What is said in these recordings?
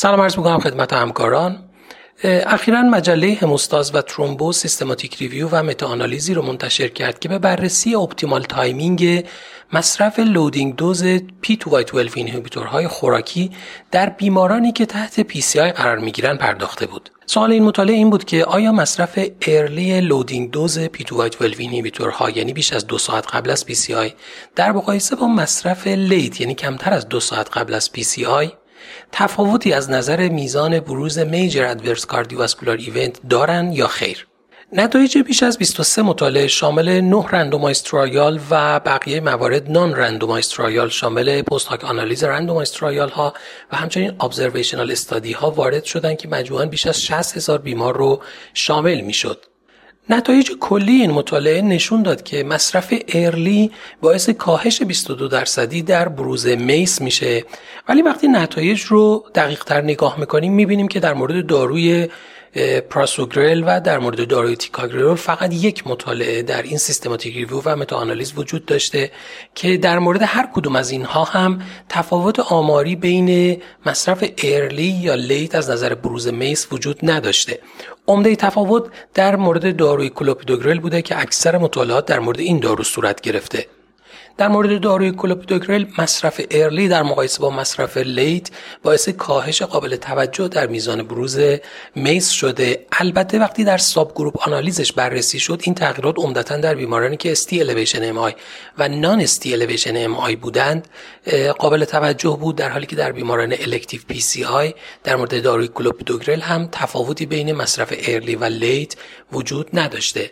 سلام عرض می‌کنم خدمت همکاران اخیرا مجله هموستاز و ترومبوز systematic review و متاانالیزی رو منتشر کرد که به بررسی optimal timing مصرف loading dose P2Y12 inhibitor های خوراکی در بیمارانی که تحت PCI قرار می‌گیرن پرداخته بود. سوال این مطالعه این بود که آیا مصرف early loading dose P2Y12 inhibitor ها یعنی بیش از دو ساعت قبل از PCI در مقایسه با مصرف late یعنی کمتر از دو ساعت قبل از PCI تفاوتی از نظر میزان بروز major adverse cardiovascular event دارن یا خیر نتایج بیش از 23 مطالعه شامل 9 randomized trial و بقیه موارد non-randomized trial شامل post hoc آنالیز randomized trial ها و همچنین observational study ها وارد شدند که مجموعاً بیش از 60 هزار بیمار رو شامل می‌شد. نتایج کلی این مطالعه نشون داد که مصرف early باعث کاهش 22 درصدی در بروز MACE میشه. ولی وقتی نتایج رو دقیق تر نگاه می‌کنیم می‌بینیم که در مورد داروی پراسوگرل و در مورد داروی تیکاگرلور فقط یک مطالعه در این systematic review و متاانالیز وجود داشته که در مورد هر کدوم از اینها هم تفاوت آماری بین مصرف early یا late از نظر بروز MACE وجود نداشته. عمده تفاوت در مورد داروی کلوپیدوگرل بوده که اکثر مطالعات در مورد این دارو صورت گرفته. در مورد داروی کلوپیدوگرل مصرف early در مقایسه با مصرف late باعث کاهش قابل توجه در میزان بروز MACE شده. البته وقتی در subgroup آنالیزش بررسی شد این تغییرات عمدتا در بیمارانی که ST elevation MI و non-ST elevation MI بودند قابل توجه بود در حالی که در بیماران elective PCI در مورد داروی کلوپیدوگرل هم تفاوتی بین مصرف early و late وجود نداشته.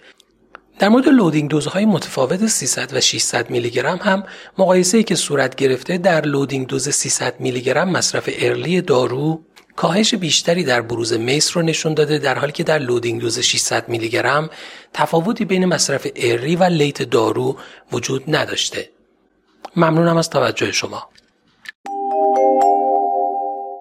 در مورد loading دوزهای متفاوت 300 و 600 میلی گرم هم مقایسه ای که صورت گرفته در loading دوز 300 میلی گرم مصرف early دارو کاهش بیشتری در بروز MACE رو نشون داده در حالی که در loading دوز 600 میلی گرم تفاوتی بین مصرف early و late دارو وجود نداشته. ممنونم از توجه شما.